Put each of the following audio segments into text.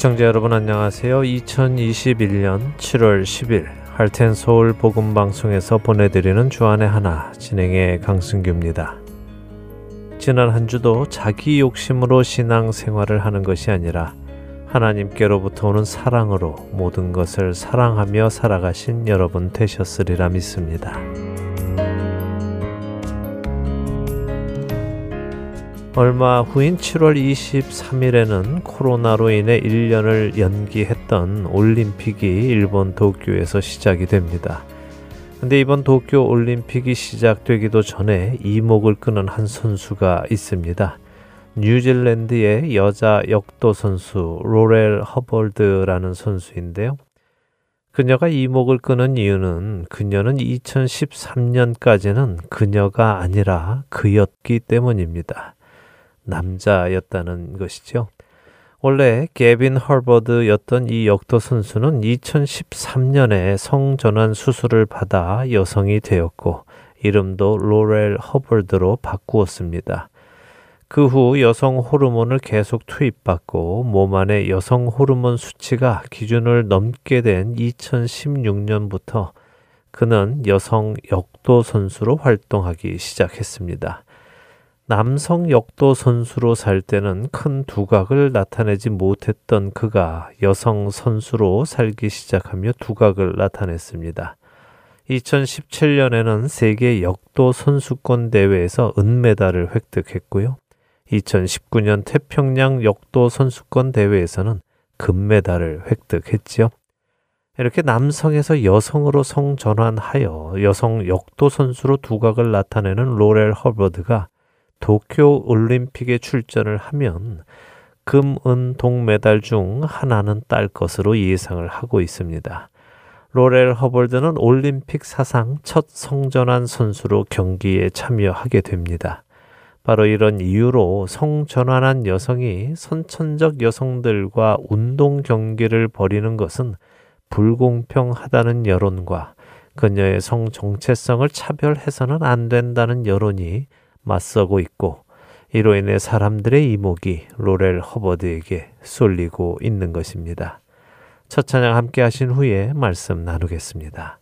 애청자 여러분 안녕하세요. 2021년 7월 10일 할텐 서울 복음 방송에서 보내드리는 주안의 하나 진행의 강승규입니다. 지난 한 주도 자기 욕심으로 신앙 생활을 하는 것이 아니라 하나님께로부터 오는 사랑으로 모든 것을 사랑하며 살아가신 여러분 되셨으리라 믿습니다. 얼마 후인 7월 23일에는 코로나로 인해 1년을 연기했던 올림픽이 일본 도쿄에서 시작이 됩니다. 근데 이번 도쿄 올림픽이 시작되기도 전에 이목을 끄는 한 선수가 있습니다. 뉴질랜드의 여자 역도 선수 로렐 허벌드라는 선수인데요. 그녀가 이목을 끄는 이유는 그녀는 2013년까지는 그녀가 아니라 그였기 때문입니다. 남자였다는 것이죠. 원래 게빈 헐버드였던 이 역도 선수는 2013년에 성전환 수술을 받아 여성이 되었고 이름도 로렐 허벌드로 바꾸었습니다. 그 후 여성 호르몬을 계속 투입받고 몸 안의 여성 호르몬 수치가 기준을 넘게 된 2016년부터 그는 여성 역도 선수로 활동하기 시작했습니다. 남성 역도 선수로 살 때는 큰 두각을 나타내지 못했던 그가 여성 선수로 살기 시작하며 두각을 나타냈습니다. 2017년에는 세계 역도 선수권 대회에서 은메달을 획득했고요. 2019년 태평양 역도 선수권 대회에서는 금메달을 획득했지요. 이렇게 남성에서 여성으로 성전환하여 여성 역도 선수로 두각을 나타내는 로렐 허버드가 도쿄 올림픽에 출전을 하면 금, 은, 동 메달 중 하나는 딸 것으로 예상을 하고 있습니다. 로렐 허벌드는 올림픽 사상 첫 성전환 선수로 경기에 참여하게 됩니다. 바로 이런 이유로 성전환한 여성이 선천적 여성들과 운동 경기를 벌이는 것은 불공평하다는 여론과 그녀의 성 정체성을 차별해서는 안 된다는 여론이 맞서고 있고 이로 인해 사람들의 이목이 로렐 허버드에게 쏠리고 있는 것입니다. 첫 찬양 함께 하신 후에 말씀 나누겠습니다.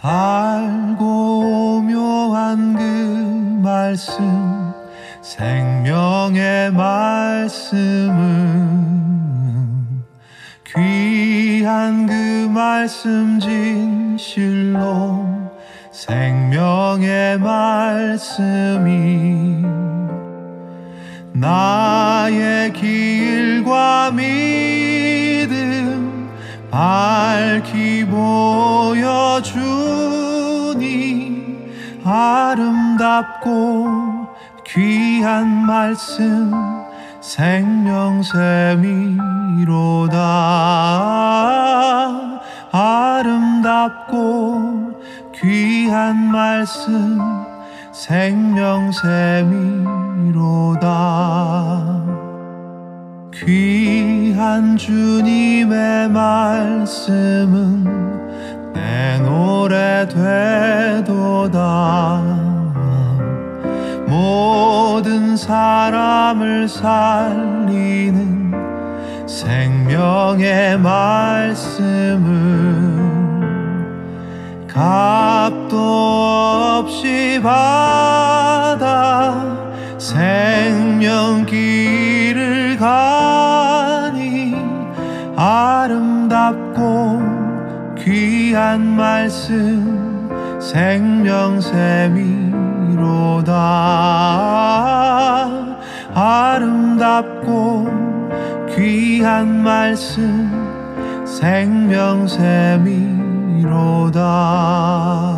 알고 묘한 그 말씀 생명의 말씀은 귀한 그 말씀 진실로 생명의 말씀이 나의 길과 믿음 밝히 보여주니 아름답고 귀한 말씀 생명샘이로다. 아름답고 귀한 말씀 생명샘이로다. 귀한 주님의 말씀은 내 노래 되도다. 모든 사람을 살리는 생명의 말씀은 값도 없이 받아 생명길을 가니 아름답고 귀한 말씀 생명샘이로다. 아름답고 귀한 말씀 생명샘이 이로다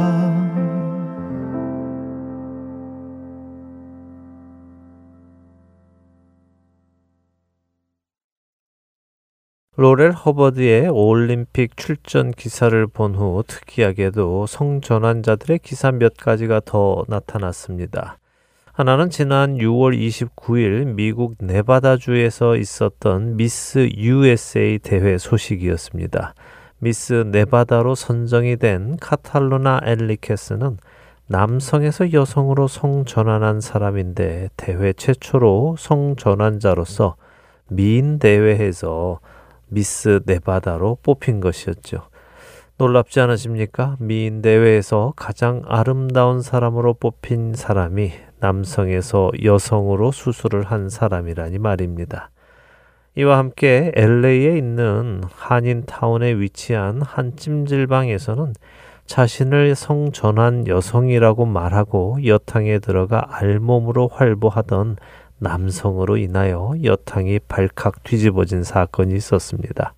로렐 허버드의 올림픽 출전 기사를 본 후 특이하게도 성전환자들의 기사 몇 가지가 더 나타났습니다. 하나는 지난 6월 29일 미국 네바다주에서 있었던 미스 USA 대회 소식이었습니다. 미스 네바다로 선정이 된 카탈로나 엘리케스는 남성에서 여성으로 성전환한 사람인데 대회 최초로 성전환자로서 미인 대회에서 미스 네바다로 뽑힌 것이었죠. 놀랍지 않으십니까? 미인 대회에서 가장 아름다운 사람으로 뽑힌 사람이 남성에서 여성으로 수술을 한 사람이라니 말입니다. 이와 함께 LA에 있는 한인타운에 위치한 한 찜질방에서는 자신을 성전환 여성이라고 말하고 여탕에 들어가 알몸으로 활보하던 남성으로 인하여 여탕이 발칵 뒤집어진 사건이 있었습니다.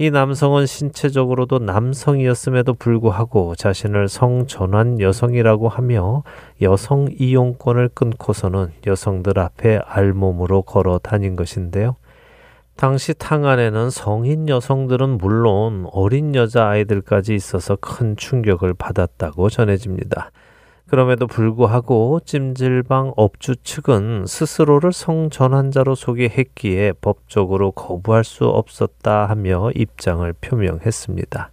이 남성은 신체적으로도 남성이었음에도 불구하고 자신을 성전환 여성이라고 하며 여성 이용권을 끊고서는 여성들 앞에 알몸으로 걸어 다닌 것인데요. 당시 탕 안에는 성인 여성들은 물론 어린 여자 아이들까지 있어서 큰 충격을 받았다고 전해집니다. 그럼에도 불구하고 찜질방 업주 측은 스스로를 성전환자로 소개했기에 법적으로 거부할 수 없었다 하며 입장을 표명했습니다.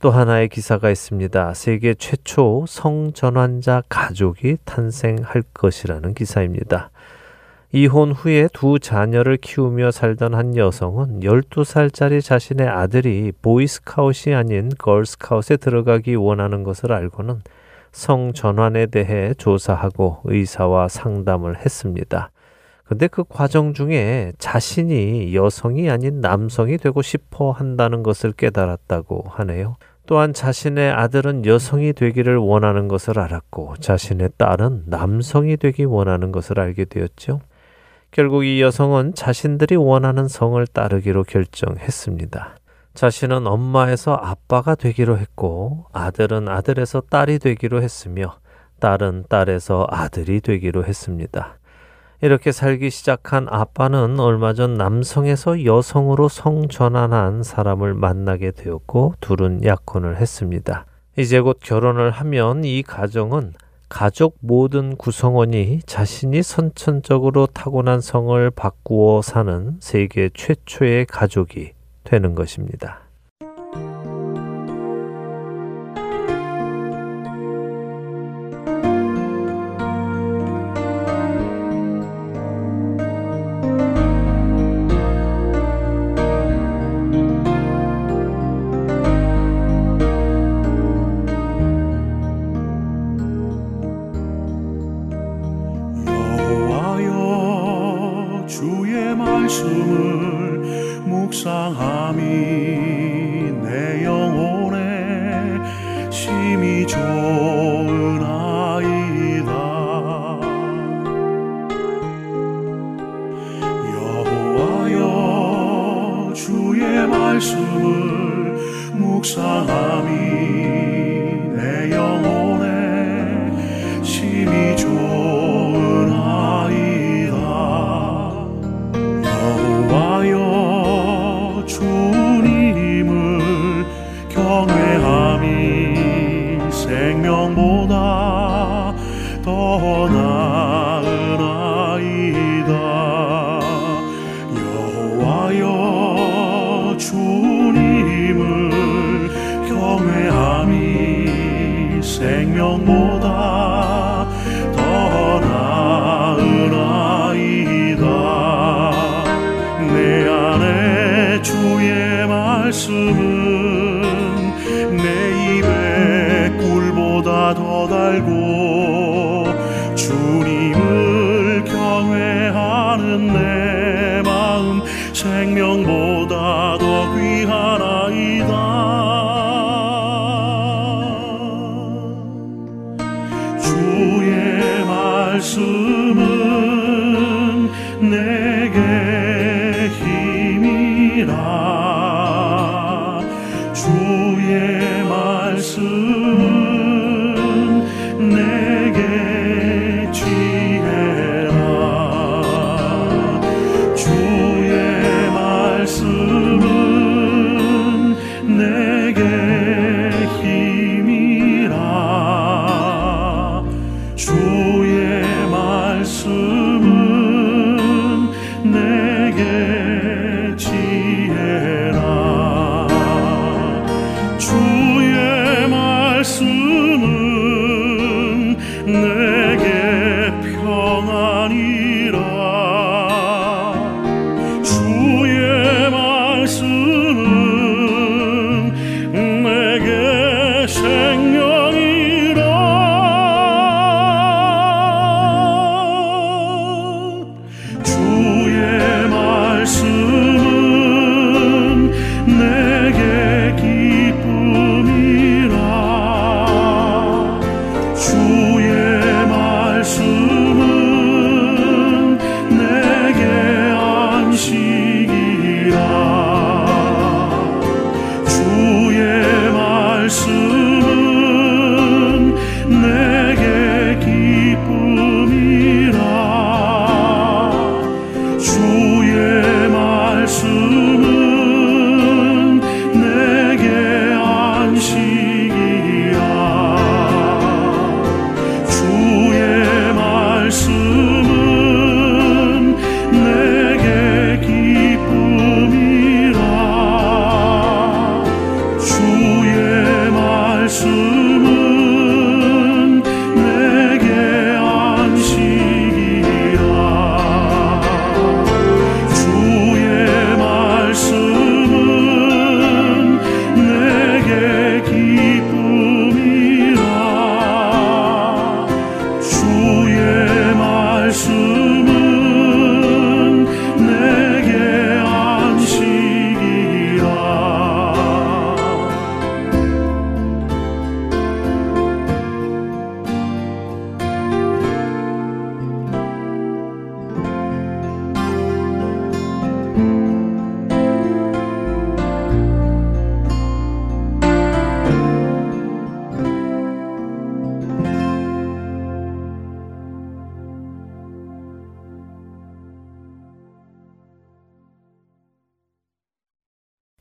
또 하나의 기사가 있습니다. 세계 최초 성전환자 가족이 탄생할 것이라는 기사입니다. 이혼 후에 두 자녀를 키우며 살던 한 여성은 12살짜리 자신의 아들이 보이스카웃이 아닌 걸스카웃에 들어가기 원하는 것을 알고는 성전환에 대해 조사하고 의사와 상담을 했습니다. 근데 그 과정 중에 자신이 여성이 아닌 남성이 되고 싶어 한다는 것을 깨달았다고 하네요. 또한 자신의 아들은 여성이 되기를 원하는 것을 알았고 자신의 딸은 남성이 되기 원하는 것을 알게 되었죠. 결국 이 여성은 자신들이 원하는 성을 따르기로 결정했습니다. 자신은 엄마에서 아빠가 되기로 했고 아들은 아들에서 딸이 되기로 했으며 딸은 딸에서 아들이 되기로 했습니다. 이렇게 살기 시작한 아빠는 얼마 전 남성에서 여성으로 성전환한 사람을 만나게 되었고 둘은 약혼을 했습니다. 이제 곧 결혼을 하면 이 가정은 가족 모든 구성원이 자신이 선천적으로 타고난 성을 바꾸어 사는 세계 최초의 가족이 되는 것입니다.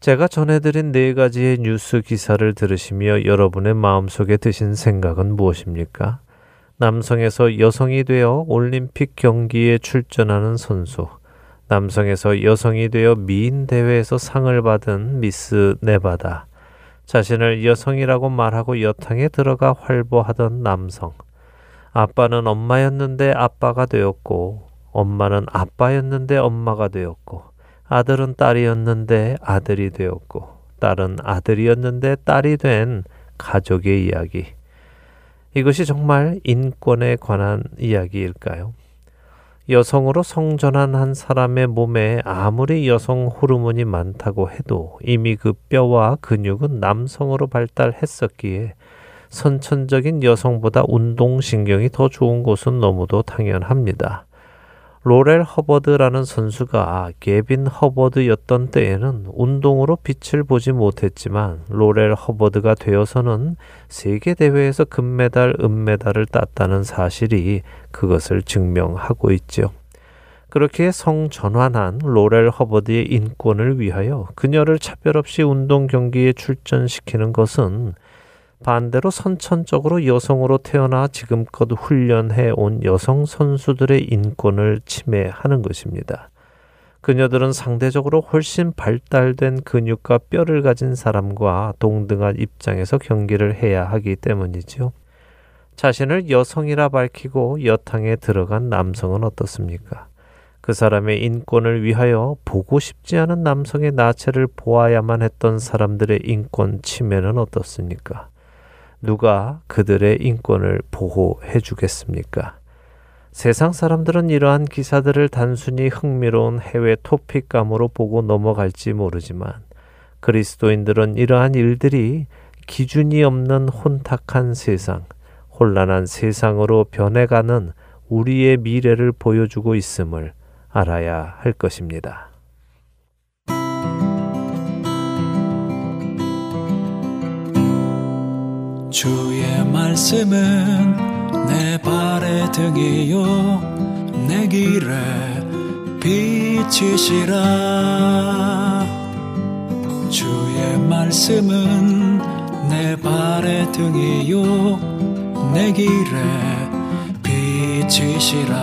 제가 전해드린 네 가지의 뉴스 기사를 들으시며 여러분의 마음속에 드신 생각은 무엇입니까? 남성에서 여성이 되어 올림픽 경기에 출전하는 선수, 남성에서 여성이 되어 미인 대회에서 상을 받은 미스 네바다, 자신을 여성이라고 말하고 여탕에 들어가 활보하던 남성, 아빠는 엄마였는데 아빠가 되었고, 엄마는 아빠였는데 엄마가 되었고, 아들은 딸이었는데 아들이 되었고, 딸은 아들이었는데 딸이 된 가족의 이야기. 이것이 정말 인권에 관한 이야기일까요? 여성으로 성전한 한 사람의 몸에 아무리 여성 호르몬이 많다고 해도 이미 그 뼈와 근육은 남성으로 발달했었기에 선천적인 여성보다 운동신경이 더 좋은 것은 너무도 당연합니다. 로렐 허버드라는 선수가 게빈 허버드였던 때에는 운동으로 빛을 보지 못했지만 로렐 허버드가 되어서는 세계 대회에서 금메달, 은메달을 땄다는 사실이 그것을 증명하고 있죠. 그렇게 성전환한 로렐 허버드의 인권을 위하여 그녀를 차별 없이 운동 경기에 출전시키는 것은 반대로 선천적으로 여성으로 태어나 지금껏 훈련해 온 여성 선수들의 인권을 침해하는 것입니다. 그녀들은 상대적으로 훨씬 발달된 근육과 뼈를 가진 사람과 동등한 입장에서 경기를 해야 하기 때문이지요. 자신을 여성이라 밝히고 여탕에 들어간 남성은 어떻습니까? 그 사람의 인권을 위하여 보고 싶지 않은 남성의 나체를 보아야만 했던 사람들의 인권 침해는 어떻습니까? 누가 그들의 인권을 보호해 주겠습니까? 세상 사람들은 이러한 기사들을 단순히 흥미로운 해외 토픽감으로 보고 넘어갈지 모르지만 그리스도인들은 이러한 일들이 기준이 없는 혼탁한 세상, 혼란한 세상으로 변해가는 우리의 미래를 보여주고 있음을 알아야 할 것입니다. 주의 말씀은 내 발의 등이요 내 길에 빛이시라. 주의 말씀은 내 발의 등이요 내 길에 빛이시라.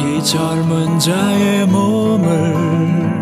이 젊은 자의 몸을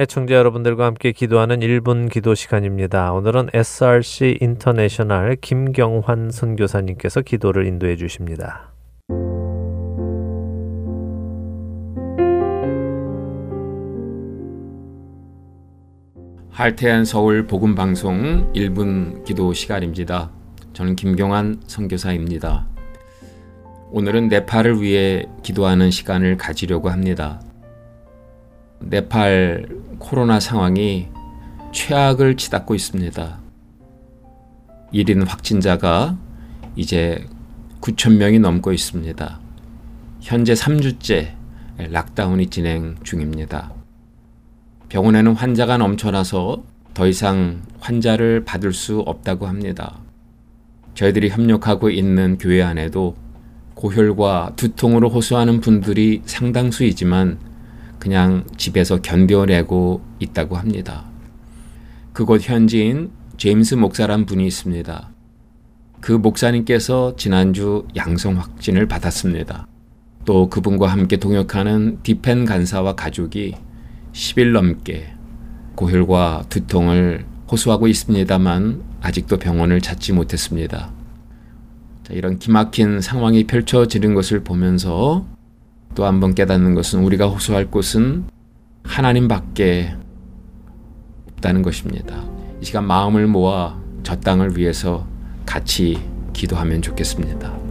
애청자 여러분들과 함께 기도하는 1분 기도 시간입니다. 오늘은 SRC 인터내셔널 김경환 선교사님께서 기도를 인도해 주십니다. 할태한 서울 복음 방송 1분 기도 시간입니다. 저는 김경환 선교사입니다. 오늘은 네팔을 위해 기도하는 시간을 가지려고 합니다. 네팔 코로나 상황이 최악을 치닫고 있습니다. 1인 확진자가 이제 9천 명이 넘고 있습니다. 현재 3주째 락다운이 진행 중입니다. 병원에는 환자가 넘쳐나서 더 이상 환자를 받을 수 없다고 합니다. 저희들이 협력하고 있는 교회 안에도 고혈과 두통으로 호소하는 분들이 상당수이지만 그냥 집에서 견뎌내고 있다고 합니다. 그곳 현지인 제임스 목사란 분이 있습니다. 그 목사님께서 지난주 양성 확진을 받았습니다. 또 그분과 함께 동역하는 디펜 간사와 가족이 10일 넘게 고혈과 두통을 호소하고 있습니다만 아직도 병원을 찾지 못했습니다. 자, 이런 기막힌 상황이 펼쳐지는 것을 보면서 또 한 번 깨닫는 것은 우리가 호소할 곳은 하나님밖에 없다는 것입니다. 이 시간 마음을 모아 저 땅을 위해서 같이 기도하면 좋겠습니다.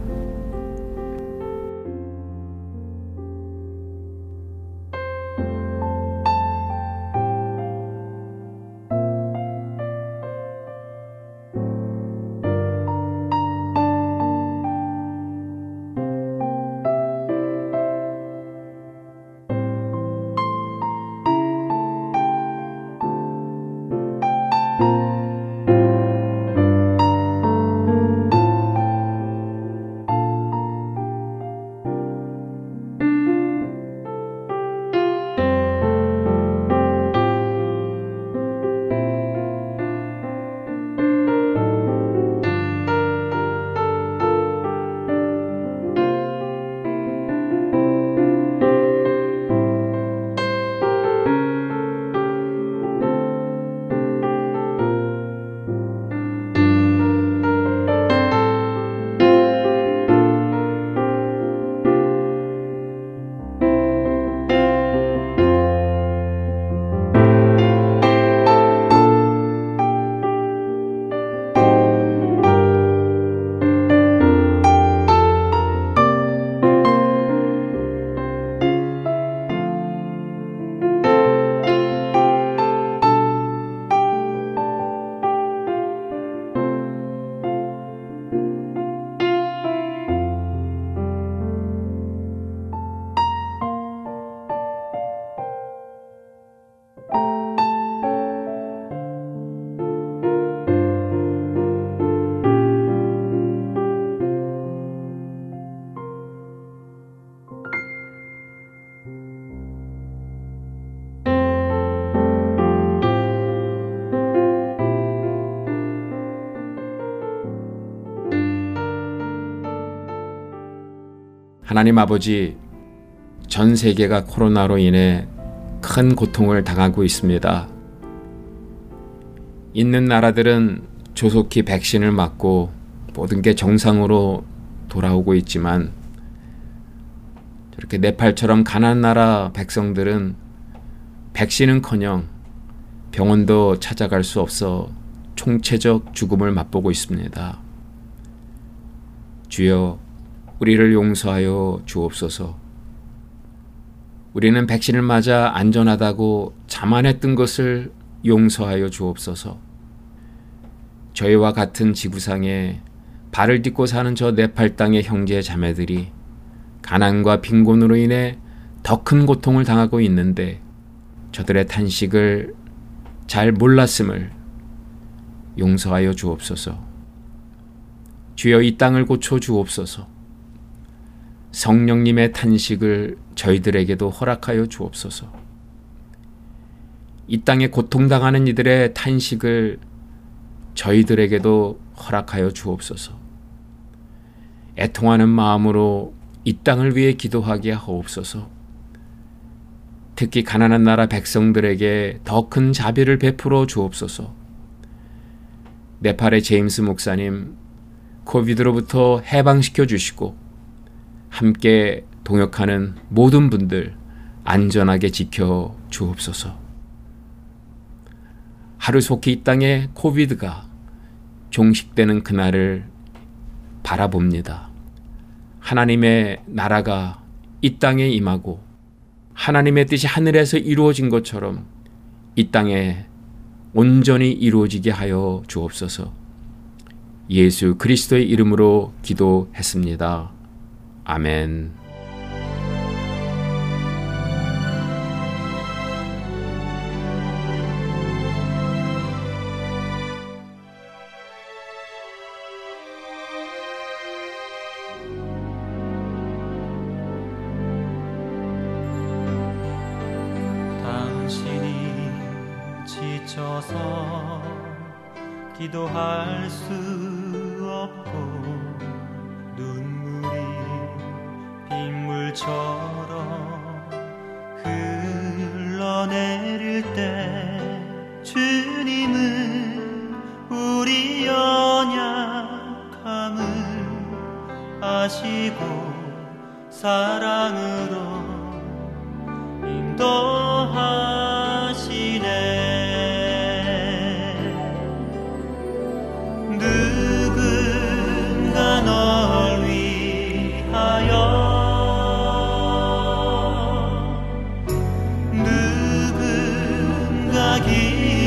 하나님 아버지, 전 세계가 코로나로 인해 큰 고통을 당하고 있습니다. 있는 나라들은 조속히 백신을 맞고 모든 게 정상으로 돌아오고 있지만 저렇게 네팔처럼 가난한 나라 백성들은 백신은커녕 병원도 찾아갈 수 없어 총체적 죽음을 맛보고 있습니다. 주여 우리를 용서하여 주옵소서. 우리는 백신을 맞아 안전하다고 자만했던 것을 용서하여 주옵소서. 저희와 같은 지구상에 발을 딛고 사는 저 네팔 땅의 형제 자매들이 가난과 빈곤으로 인해 더 큰 고통을 당하고 있는데 저들의 탄식을 잘 몰랐음을 용서하여 주옵소서. 주여 이 땅을 고쳐 주옵소서. 성령님의 탄식을 저희들에게도 허락하여 주옵소서. 이 땅에 고통당하는 이들의 탄식을 저희들에게도 허락하여 주옵소서. 애통하는 마음으로 이 땅을 위해 기도하게 하옵소서. 특히 가난한 나라 백성들에게 더 큰 자비를 베풀어 주옵소서. 네팔의 제임스 목사님, 코비드로부터 해방시켜 주시고, 함께 동역하는 모든 분들 안전하게 지켜 주옵소서. 하루속히 이 땅에 코비드가 종식되는 그날을 바라봅니다. 하나님의 나라가 이 땅에 임하고 하나님의 뜻이 하늘에서 이루어진 것처럼 이 땅에 온전히 이루어지게 하여 주옵소서. 예수 그리스도의 이름으로 기도했습니다. 아멘. 누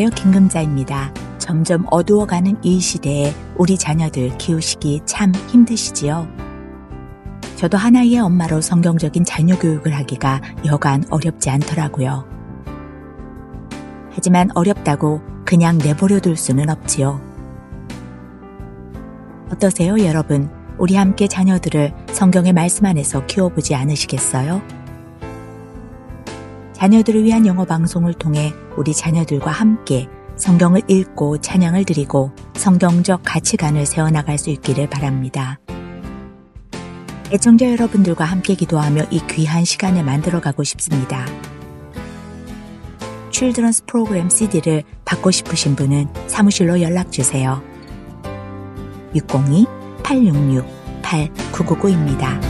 안녕하세요. 김금자입니다. 점점 어두워가는 이 시대에 우리 자녀들 키우시기 참 힘드시지요? 저도 하나의 엄마로 성경적인 자녀 교육을 하기가 여간 어렵지 않더라고요. 하지만 어렵다고 그냥 내버려 둘 수는 없지요. 어떠세요, 여러분? 우리 함께 자녀들을 성경의 말씀 안에서 키워보지 않으시겠어요? 자녀들을 위한 영어 방송을 통해 우리 자녀들과 함께 성경을 읽고 찬양을 드리고 성경적 가치관을 세워나갈 수 있기를 바랍니다. 애청자 여러분들과 함께 기도하며 이 귀한 시간을 만들어가고 싶습니다. 칠드런스 프로그램 CD를 받고 싶으신 분은 사무실로 연락주세요. 602-866-8999입니다.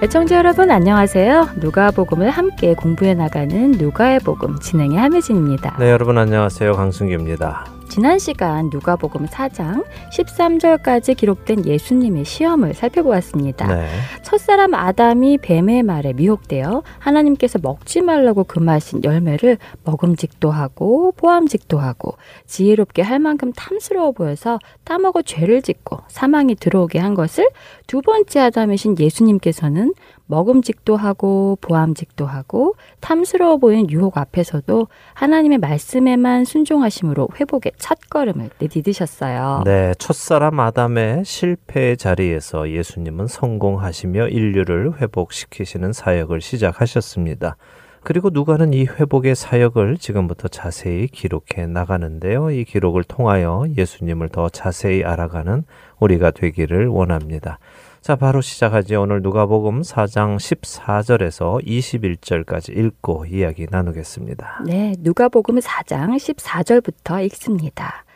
애청자 여러분 안녕하세요. 누가복음을 함께 공부해 나가는 누가의 복음 진행의 함혜진입니다. 네, 여러분 안녕하세요. 강승규입니다. 지난 시간 누가복음 4장 13절까지 기록된 예수님의 시험을 살펴보았습니다. 네. 첫사람 아담이 뱀의 말에 미혹되어 하나님께서 먹지 말라고 금하신 열매를 먹음직도 하고 보암직도 하고 지혜롭게 할 만큼 탐스러워 보여서 따먹어 죄를 짓고 사망이 들어오게 한 것을 두 번째 아담이신 예수님께서는 먹음직도 하고 보암직도 하고 탐스러워 보이는 유혹 앞에서도 하나님의 말씀에만 순종하심으로 회복의 첫걸음을 내디디셨어요. 네, 첫사람 아담의 실패의 자리에서 예수님은 성공하시며 인류를 회복시키시는 사역을 시작하셨습니다. 그리고 누가는 이 회복의 사역을 지금부터 자세히 기록해 나가는데요. 이 기록을 통하여 예수님을 더 자세히 알아가는 우리가 되기를 원합니다. 자, 바로 시작하지. 오늘 누가복음 4장 14절에서 21절까지 읽고 이야기 나누겠습니다. 네, 누가복음 4장 14절부터 읽습니다.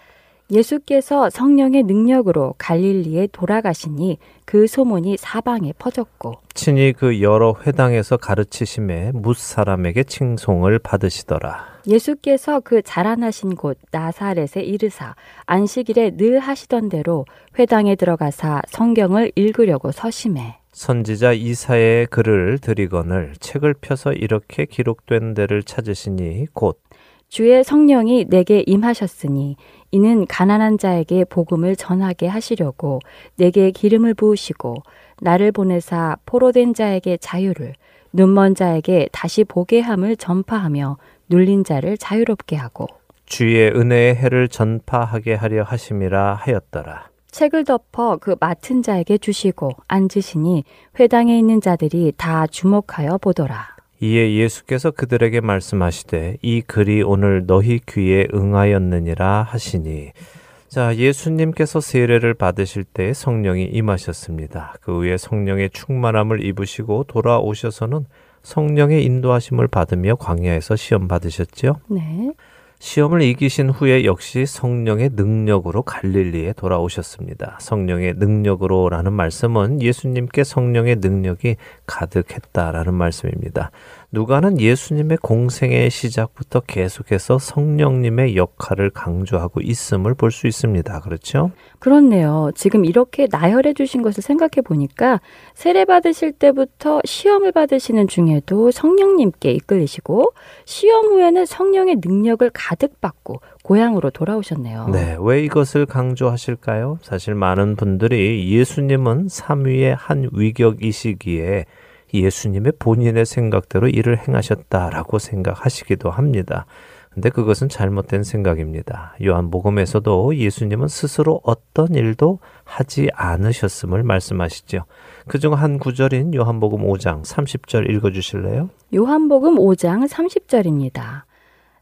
예수께서 성령의 능력으로 갈릴리에 돌아가시니 그 소문이 사방에 퍼졌고 친히 그 여러 회당에서 가르치심에 뭇 사람에게 칭송을 받으시더라. 예수께서 그 자라나신 곳 나사렛에 이르사 안식일에 늘 하시던 대로 회당에 들어가사 성경을 읽으려고 서심해. 선지자 이사의 글을 드리거늘 책을 펴서 이렇게 기록된 데를 찾으시니 곧 주의 성령이 내게 임하셨으니 이는 가난한 자에게 복음을 전하게 하시려고 내게 기름을 부으시고 나를 보내사 포로된 자에게 자유를 눈먼 자에게 다시 보게 함을 전파하며 눌린 자를 자유롭게 하고 주의 은혜의 해를 전파하게 하려 하심이라 하였더라. 책을 덮어 그 맡은 자에게 주시고 앉으시니 회당에 있는 자들이 다 주목하여 보더라. 이에 예수께서 그들에게 말씀하시되 이 글이 오늘 너희 귀에 응하였느니라 하시니 자 예수님께서 세례를 받으실 때 성령이 임하셨습니다. 그 후에 성령의 충만함을 입으시고 돌아오셔서는 성령의 인도하심을 받으며 광야에서 시험 받으셨지요. 네. 시험을 이기신 후에 역시 성령의 능력으로 갈릴리에 돌아오셨습니다. 성령의 능력으로라는 말씀은 예수님께 성령의 능력이 가득했다라는 말씀입니다. 누가는 예수님의 공생의 시작부터 계속해서 성령님의 역할을 강조하고 있음을 볼 수 있습니다. 그렇죠? 그렇네요. 지금 이렇게 나열해 주신 것을 생각해 보니까 세례 받으실 때부터 시험을 받으시는 중에도 성령님께 이끌리시고 시험 후에는 성령의 능력을 가득 받고 고향으로 돌아오셨네요. 네, 왜 이것을 강조하실까요? 사실 많은 분들이 예수님은 삼위의 한 위격이시기에 예수님의 본인의 생각대로 일을 행하셨다라고 생각하시기도 합니다. 근데 그것은 잘못된 생각입니다. 요한복음에서도 예수님은 스스로 어떤 일도 하지 않으셨음을 말씀하시죠. 그중 한 구절인 요한복음 5장 30절 읽어 주실래요? 요한복음 5장 30절입니다.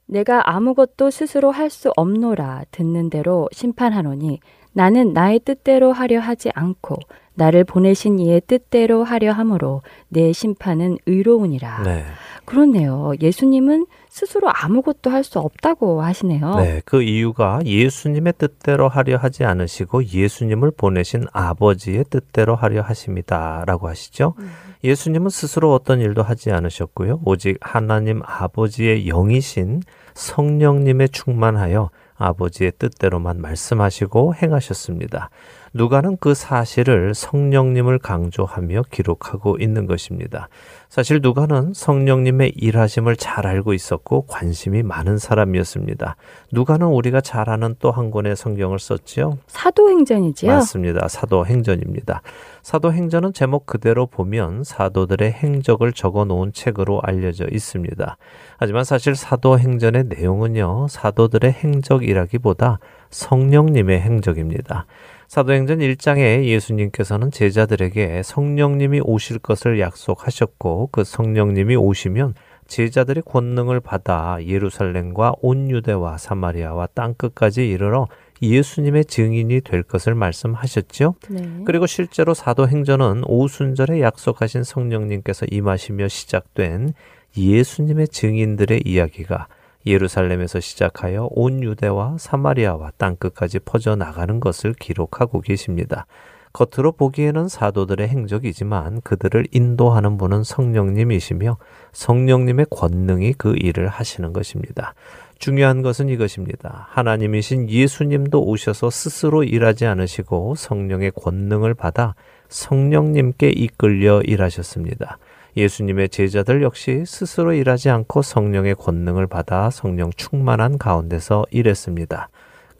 내가 아무것도 스스로 할 수 없노라 듣는 대로 심판하노니 나는 나의 뜻대로 하려 하지 않고 나를 보내신 이의 뜻대로 하려 함으로 내 심판은 의로우니라. 네. 그렇네요. 예수님은 스스로 아무것도 할 수 없다고 하시네요. 네, 그 이유가 예수님의 뜻대로 하려 하지 않으시고 예수님을 보내신 아버지의 뜻대로 하려 하십니다라고 하시죠. 음. 예수님은 스스로 어떤 일도 하지 않으셨고요. 오직 하나님 아버지의 영이신 성령님에 충만하여 아버지의 뜻대로만 말씀하시고 행하셨습니다. 누가는 그 사실을 성령님을 강조하며 기록하고 있는 것입니다. 사실 누가는 성령님의 일하심을 잘 알고 있었고 관심이 많은 사람이었습니다. 누가는 우리가 잘 아는 또 한 권의 성경을 썼지요. 사도행전이지요. 맞습니다. 사도행전입니다. 사도행전은 제목 그대로 보면 사도들의 행적을 적어 놓은 책으로 알려져 있습니다. 하지만 사실 사도행전의 내용은요, 사도들의 행적이라기보다 성령님의 행적입니다. 사도행전 1장에 예수님께서는 제자들에게 성령님이 오실 것을 약속하셨고 그 성령님이 오시면 제자들이 권능을 받아 예루살렘과 온 유대와 사마리아와 땅 끝까지 이르러 예수님의 증인이 될 것을 말씀하셨죠. 네. 그리고 실제로 사도행전은 오순절에 약속하신 성령님께서 임하시며 시작된 예수님의 증인들의 이야기가 예루살렘에서 시작하여 온 유대와 사마리아와 땅끝까지 퍼져 나가는 것을 기록하고 계십니다. 겉으로 보기에는 사도들의 행적이지만 그들을 인도하는 분은 성령님이시며 성령님의 권능이 그 일을 하시는 것입니다. 중요한 것은 이것입니다. 하나님이신 예수님도 오셔서 스스로 일하지 않으시고 성령의 권능을 받아 성령님께 이끌려 일하셨습니다. 예수님의 제자들 역시 스스로 일하지 않고 성령의 권능을 받아 성령 충만한 가운데서 일했습니다.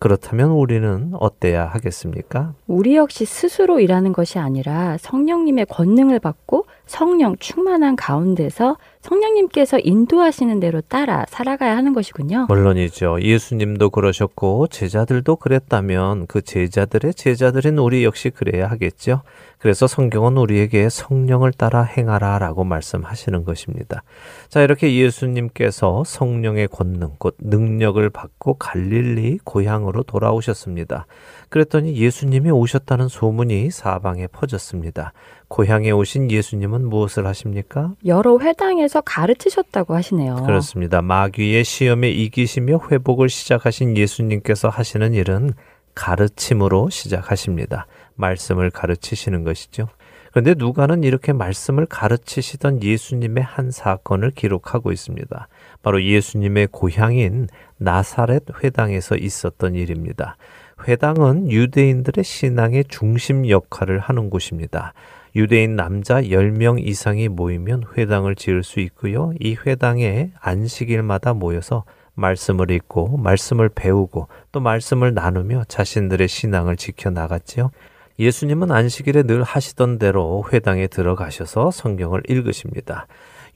그렇다면 우리는 어때야 하겠습니까? 우리 역시 스스로 일하는 것이 아니라 성령님의 권능을 받고 성령 충만한 가운데서 성령님께서 인도하시는 대로 따라 살아가야 하는 것이군요. 물론이죠. 예수님도 그러셨고 제자들도 그랬다면 그 제자들의 제자들인 우리 역시 그래야 하겠죠. 그래서 성경은 우리에게 성령을 따라 행하라 라고 말씀하시는 것입니다. 자, 이렇게 예수님께서 성령의 권능, 곧 능력을 받고 갈릴리 고향으로 돌아오셨습니다. 그랬더니 예수님이 오셨다는 소문이 사방에 퍼졌습니다. 고향에 오신 예수님은 무엇을 하십니까? 여러 회당에서 가르치셨다고 하시네요. 그렇습니다. 마귀의 시험에 이기시며 회복을 시작하신 예수님께서 하시는 일은 가르침으로 시작하십니다. 말씀을 가르치시는 것이죠. 그런데 누가는 이렇게 말씀을 가르치시던 예수님의 한 사건을 기록하고 있습니다. 바로 예수님의 고향인 나사렛 회당에서 있었던 일입니다. 회당은 유대인들의 신앙의 중심 역할을 하는 곳입니다. 유대인 남자 10명 이상이 모이면 회당을 지을 수 있고요. 이 회당에 안식일마다 모여서 말씀을 읽고 말씀을 배우고 또 말씀을 나누며 자신들의 신앙을 지켜 나갔지요. 예수님은 안식일에 늘 하시던 대로 회당에 들어가셔서 성경을 읽으십니다.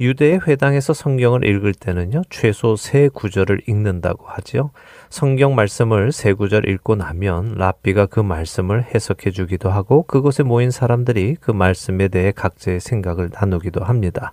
유대의 회당에서 성경을 읽을 때는요, 최소 세 구절을 읽는다고 하지요. 성경 말씀을 세 구절 읽고 나면 랍비가 그 말씀을 해석해 주기도 하고 그곳에 모인 사람들이 그 말씀에 대해 각자의 생각을 나누기도 합니다.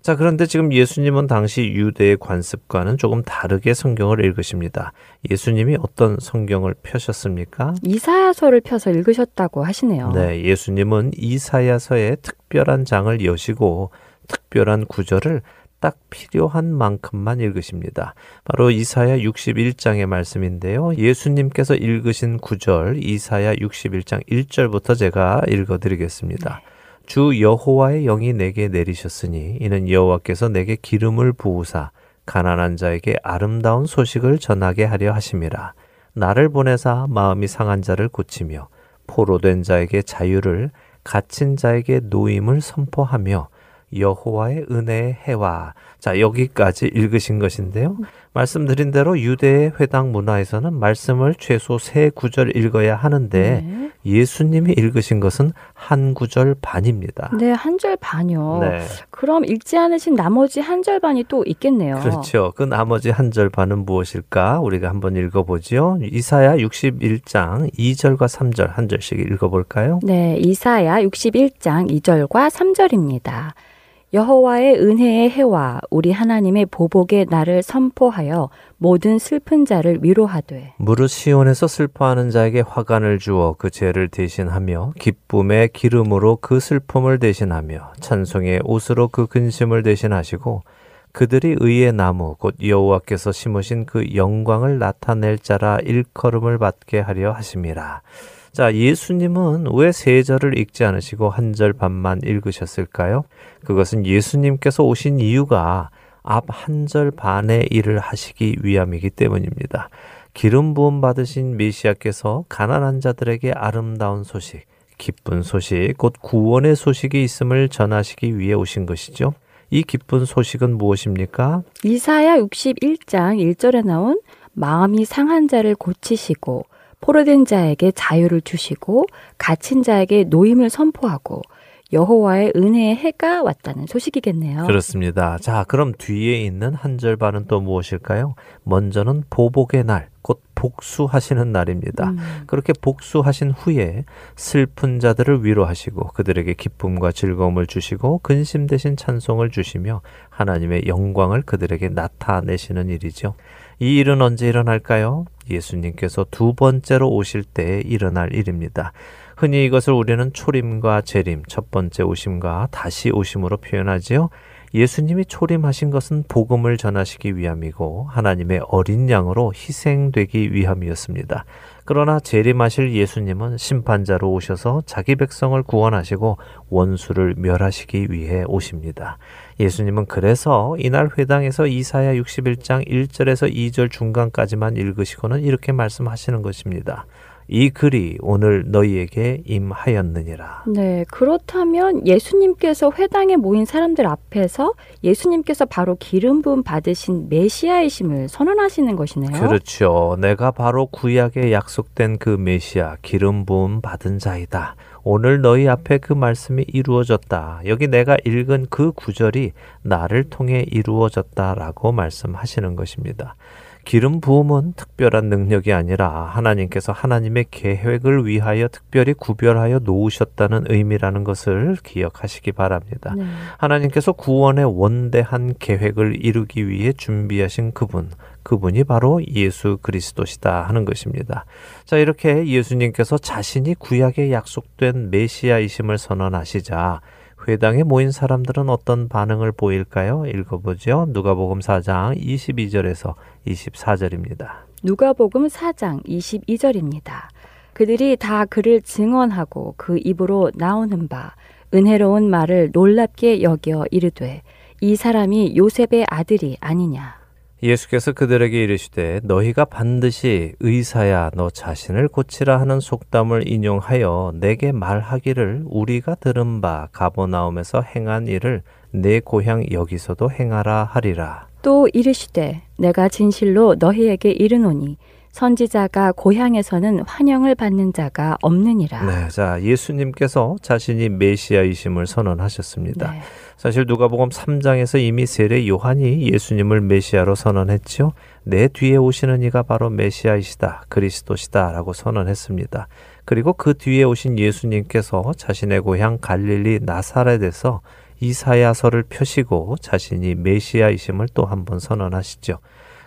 자, 그런데 지금 예수님은 당시 유대의 관습과는 조금 다르게 성경을 읽으십니다. 예수님이 어떤 성경을 펴셨습니까? 이사야서를 펴서 읽으셨다고 하시네요. 네, 예수님은 이사야서의 특별한 장을 여시고 특별한 구절을 딱 필요한 만큼만 읽으십니다. 바로 이사야 61장의 말씀인데요. 예수님께서 읽으신 구절 이사야 61장 1절부터 제가 읽어 드리겠습니다. 주 여호와의 영이 내게 내리셨으니 이는 여호와께서 내게 기름을 부으사 가난한 자에게 아름다운 소식을 전하게 하려 하심이라. 나를 보내사 마음이 상한 자를 고치며 포로된 자에게 자유를 갇힌 자에게 노임을 선포하며 여호와의 은혜의 해와 자 여기까지 읽으신 것인데요. 말씀드린 대로 유대의 회당 문화에서는 말씀을 최소 세 구절 읽어야 하는데 네. 예수님이 읽으신 것은 한 구절 반입니다. 네, 한 절 반요. 네. 그럼 읽지 않으신 나머지 한 절 반이 또 있겠네요. 그렇죠. 그 나머지 한 절 반은 무엇일까? 우리가 한번 읽어보지요. 이사야 61장 2절과 3절 한 절씩 읽어볼까요? 네, 이사야 61장 2절과 3절입니다. 여호와의 은혜의 해와 우리 하나님의 보복의 날을 선포하여 모든 슬픈 자를 위로하되 무릇 시온에서 슬퍼하는 자에게 화관을 주어 그 죄를 대신하며 기쁨의 기름으로 그 슬픔을 대신하며 찬송의 옷으로 그 근심을 대신하시고 그들이 의의 나무 곧 여호와께서 심으신 그 영광을 나타낼 자라 일컬음을 받게 하려 하심이라. 자, 예수님은 왜 세 절을 읽지 않으시고 한 절 반만 읽으셨을까요? 그것은 예수님께서 오신 이유가 앞 한 절 반의 일을 하시기 위함이기 때문입니다. 기름 부음 받으신 메시아께서 가난한 자들에게 아름다운 소식, 기쁜 소식, 곧 구원의 소식이 있음을 전하시기 위해 오신 것이죠. 이 기쁜 소식은 무엇입니까? 이사야 61장 1절에 나온 마음이 상한 자를 고치시고 포로된 자에게 자유를 주시고 갇힌 자에게 노임을 선포하고 여호와의 은혜의 해가 왔다는 소식이겠네요. 그렇습니다. 자, 그럼 뒤에 있는 한 절 반은 또 무엇일까요? 먼저는 보복의 날, 곧 복수하시는 날입니다. 음. 그렇게 복수하신 후에 슬픈 자들을 위로하시고 그들에게 기쁨과 즐거움을 주시고 근심 대신 찬송을 주시며 하나님의 영광을 그들에게 나타내시는 일이죠. 이 일은 언제 일어날까요? 예수님께서 두 번째로 오실 때에 일어날 일입니다. 흔히 이것을 우리는 초림과 재림, 첫 번째 오심과 다시 오심으로 표현하지요. 예수님이 초림하신 것은 복음을 전하시기 위함이고 하나님의 어린 양으로 희생되기 위함이었습니다. 그러나 재림하실 예수님은 심판자로 오셔서 자기 백성을 구원하시고 원수를 멸하시기 위해 오십니다. 예수님은 그래서 이날 회당에서 이사야 61장 1절에서 2절 중간까지만 읽으시고는 이렇게 말씀하시는 것입니다. 이 글이 오늘 너희에게 임하였느니라. 네, 그렇다면 예수님께서 회당에 모인 사람들 앞에서 예수님께서 바로 기름 부음 받으신 메시아이심을 선언하시는 것이네요. 그렇죠. 내가 바로 구약에 약속된 그 메시아 기름 부음 받은 자이다. 오늘 너희 앞에 그 말씀이 이루어졌다. 여기 내가 읽은 그 구절이 나를 통해 이루어졌다라고 말씀하시는 것입니다. 기름 부음은 특별한 능력이 아니라 하나님께서 하나님의 계획을 위하여 특별히 구별하여 놓으셨다는 의미라는 것을 기억하시기 바랍니다. 네. 하나님께서 구원의 원대한 계획을 이루기 위해 준비하신 그분, 그분이 바로 예수 그리스도시다 하는 것입니다. 자, 이렇게 예수님께서 자신이 구약에 약속된 메시아이심을 선언하시자 회당에 모인 사람들은 어떤 반응을 보일까요? 읽어보죠. 누가복음 4장 22절에서 24절입니다. 누가복음 4장 22절입니다. 그들이 다 그를 증언하고 그 입으로 나오는 바 은혜로운 말을 놀랍게 여겨 이르되 이 사람이 요셉의 아들이 아니냐. 예수께서 그들에게 이르시되 너희가 반드시 의사야 너 자신을 고치라 하는 속담을 인용하여 내게 말하기를 우리가 들은 바 가버나움에서 행한 일을 내 고향 여기서도 행하라 하리라. 또 이르시되 내가 진실로 너희에게 이르노니 선지자가 고향에서는 환영을 받는 자가 없느니라. 네, 자 예수님께서 자신이 메시아이심을 선언하셨습니다. 네. 사실 누가복음 3장에서 이미 세례 요한이 예수님을 메시아로 선언했죠. 내 뒤에 오시는 이가 바로 메시아이시다, 그리스도시다라고 선언했습니다. 그리고 그 뒤에 오신 예수님께서 자신의 고향 갈릴리 나사렛에서 이사야서를 펴시고 자신이 메시아이심을 또 한 번 선언하시죠.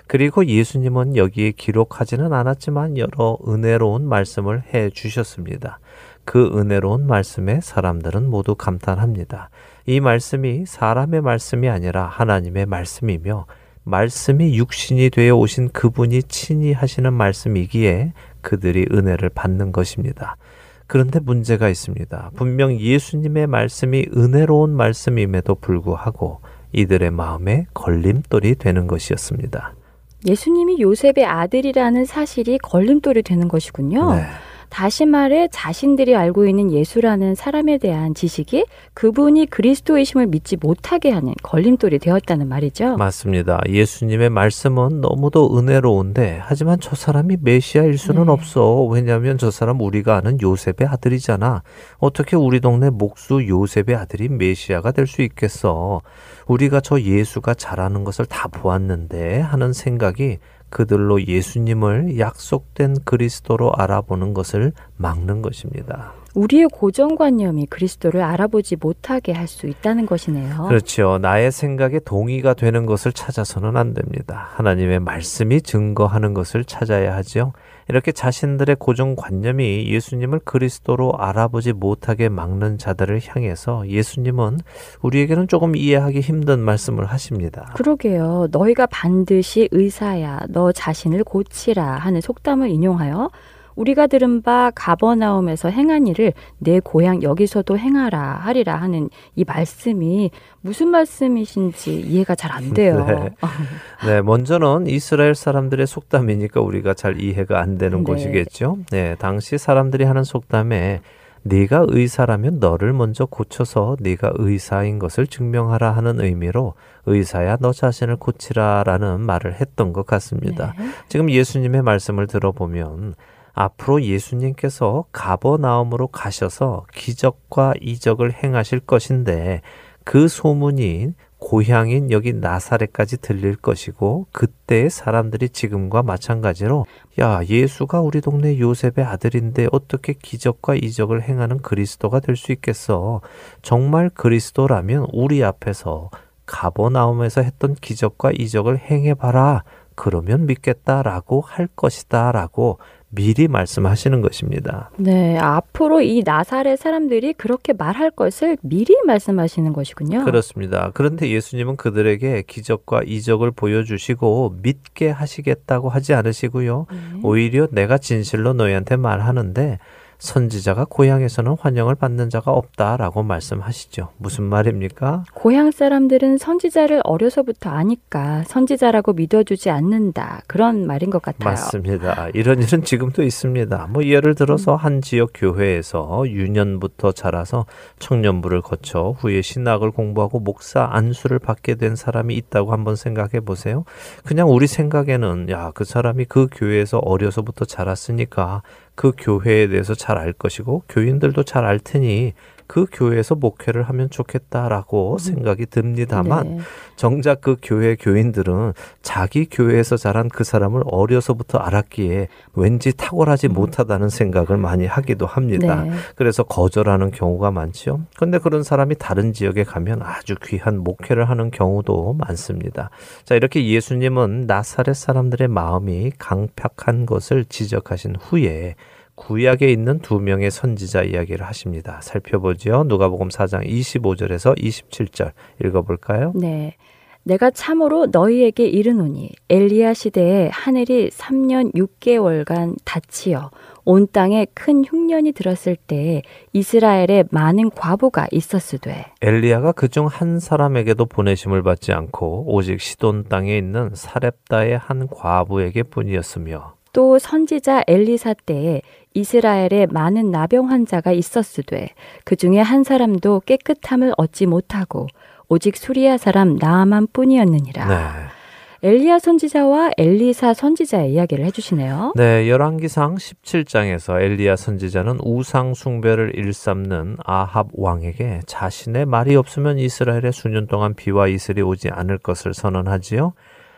그리고 예수님은 여기에 기록하지는 않았지만 여러 은혜로운 말씀을 해 주셨습니다. 그 은혜로운 말씀에 사람들은 모두 감탄합니다. 이 말씀이 사람의 말씀이 아니라 하나님의 말씀이며 말씀이 육신이 되어 오신 그분이 친히 하시는 말씀이기에 그들이 은혜를 받는 것입니다. 그런데 문제가 있습니다. 분명 예수님의 말씀이 은혜로운 말씀임에도 불구하고 이들의 마음에 걸림돌이 되는 것이었습니다. 예수님이 요셉의 아들이라는 사실이 걸림돌이 되는 것이군요. 네. 다시 말해 자신들이 알고 있는 예수라는 사람에 대한 지식이 그분이 그리스도이심을 믿지 못하게 하는 걸림돌이 되었다는 말이죠. 맞습니다. 예수님의 말씀은 너무도 은혜로운데 하지만 저 사람이 메시아일 수는 네. 없어. 왜냐하면 저 사람 우리가 아는 요셉의 아들이잖아. 어떻게 우리 동네 목수 요셉의 아들이 메시아가 될 수 있겠어. 우리가 저 예수가 잘하는 것을 다 보았는데 하는 생각이 그들로 예수님을 약속된 그리스도로 알아보는 것을 막는 것입니다. 우리의 고정관념이 그리스도를 알아보지 못하게 할 수 있다는 것이네요. 그렇죠. 나의 생각에 동의가 되는 것을 찾아서는 안 됩니다. 하나님의 말씀이 증거하는 것을 찾아야 하지요. 이렇게 자신들의 고정관념이 예수님을 그리스도로 알아보지 못하게 막는 자들을 향해서 예수님은 우리에게는 조금 이해하기 힘든 말씀을 하십니다. 그러게요. 너희가 반드시 의사야. 너 자신을 고치라 하는 속담을 인용하여 우리가 들은 바 가버나움에서 행한 일을 내 고향 여기서도 행하라 하리라 하는 이 말씀이 무슨 말씀이신지 이해가 잘 안 돼요. 네. 네, 먼저는 이스라엘 사람들의 속담이니까 우리가 잘 이해가 안 되는 네. 것이겠죠. 네, 당시 사람들이 하는 속담에 네가 의사라면 너를 먼저 고쳐서 네가 의사인 것을 증명하라 하는 의미로 의사야 너 자신을 고치라라는 말을 했던 것 같습니다. 네. 지금 예수님의 말씀을 들어보면 앞으로 예수님께서 가버나움으로 가셔서 기적과 이적을 행하실 것인데 그 소문이 고향인 여기 나사렛까지 들릴 것이고 그때의 사람들이 지금과 마찬가지로 야 예수가 우리 동네 요셉의 아들인데 어떻게 기적과 이적을 행하는 그리스도가 될 수 있겠어? 정말 그리스도라면 우리 앞에서 가버나움에서 했던 기적과 이적을 행해봐라. 그러면 믿겠다라고 할 것이다라고 미리 말씀하시는 것입니다. 네, 앞으로 이 나사렛 사람들이 그렇게 말할 것을 미리 말씀하시는 것이군요. 그렇습니다. 그런데 예수님은 그들에게 기적과 이적을 보여주시고 믿게 하시겠다고 하지 않으시고요. 네. 오히려 내가 진실로 너희한테 말하는데 선지자가 고향에서는 환영을 받는 자가 없다라고 말씀하시죠. 무슨 말입니까? 고향 사람들은 선지자를 어려서부터 아니까 선지자라고 믿어주지 않는다. 그런 말인 것 같아요. 맞습니다. 이런 일은 지금도 있습니다. 뭐 예를 들어서 한 지역 교회에서 유년부터 자라서 청년부를 거쳐 후에 신학을 공부하고 목사 안수를 받게 된 사람이 있다고 한번 생각해 보세요. 그냥 우리 생각에는 야, 그 사람이 그 교회에서 어려서부터 자랐으니까 그 교회에 대해서 잘 알 것이고 교인들도 잘 알 테니 그 교회에서 목회를 하면 좋겠다라고 생각이 듭니다만 네. 정작 그 교회 교인들은 자기 교회에서 자란 그 사람을 어려서부터 알았기에 왠지 탁월하지 못하다는 생각을 많이 하기도 합니다. 네. 그래서 거절하는 경우가 많지요. 근데 그런 사람이 다른 지역에 가면 아주 귀한 목회를 하는 경우도 많습니다. 자, 이렇게 예수님은 나사렛 사람들의 마음이 강팍한 것을 지적하신 후에 구약에 있는 두 명의 선지자 이야기를 하십니다. 살펴보죠. 누가복음 4장 25절에서 27절 읽어볼까요? 네. 내가 참으로 너희에게 이르노니 엘리야 시대에 하늘이 3년 6개월간 닫히어 온 땅에 큰 흉년이 들었을 때에 이스라엘에 많은 과부가 있었으되 엘리야가 그중 한 사람에게도 보내심을 받지 않고 오직 시돈 땅에 있는 사렙다의 한 과부에게 뿐이었으며 또 선지자 엘리사 때에 이스라엘에 많은 나병 환자가 있었으되 그 중에 한 사람도 깨끗함을 얻지 못하고 오직 수리아 사람 나아만 뿐이었느니라. 네. 엘리야 선지자와 엘리사 선지자의 이야기를 해주시네요. 네, 열왕기상 17장에서 엘리야 선지자는 우상 숭배를 일삼는 아합 왕에게 자신의 말이 없으면 이스라엘에 수년 동안 비와 이슬이 오지 않을 것을 선언하지요.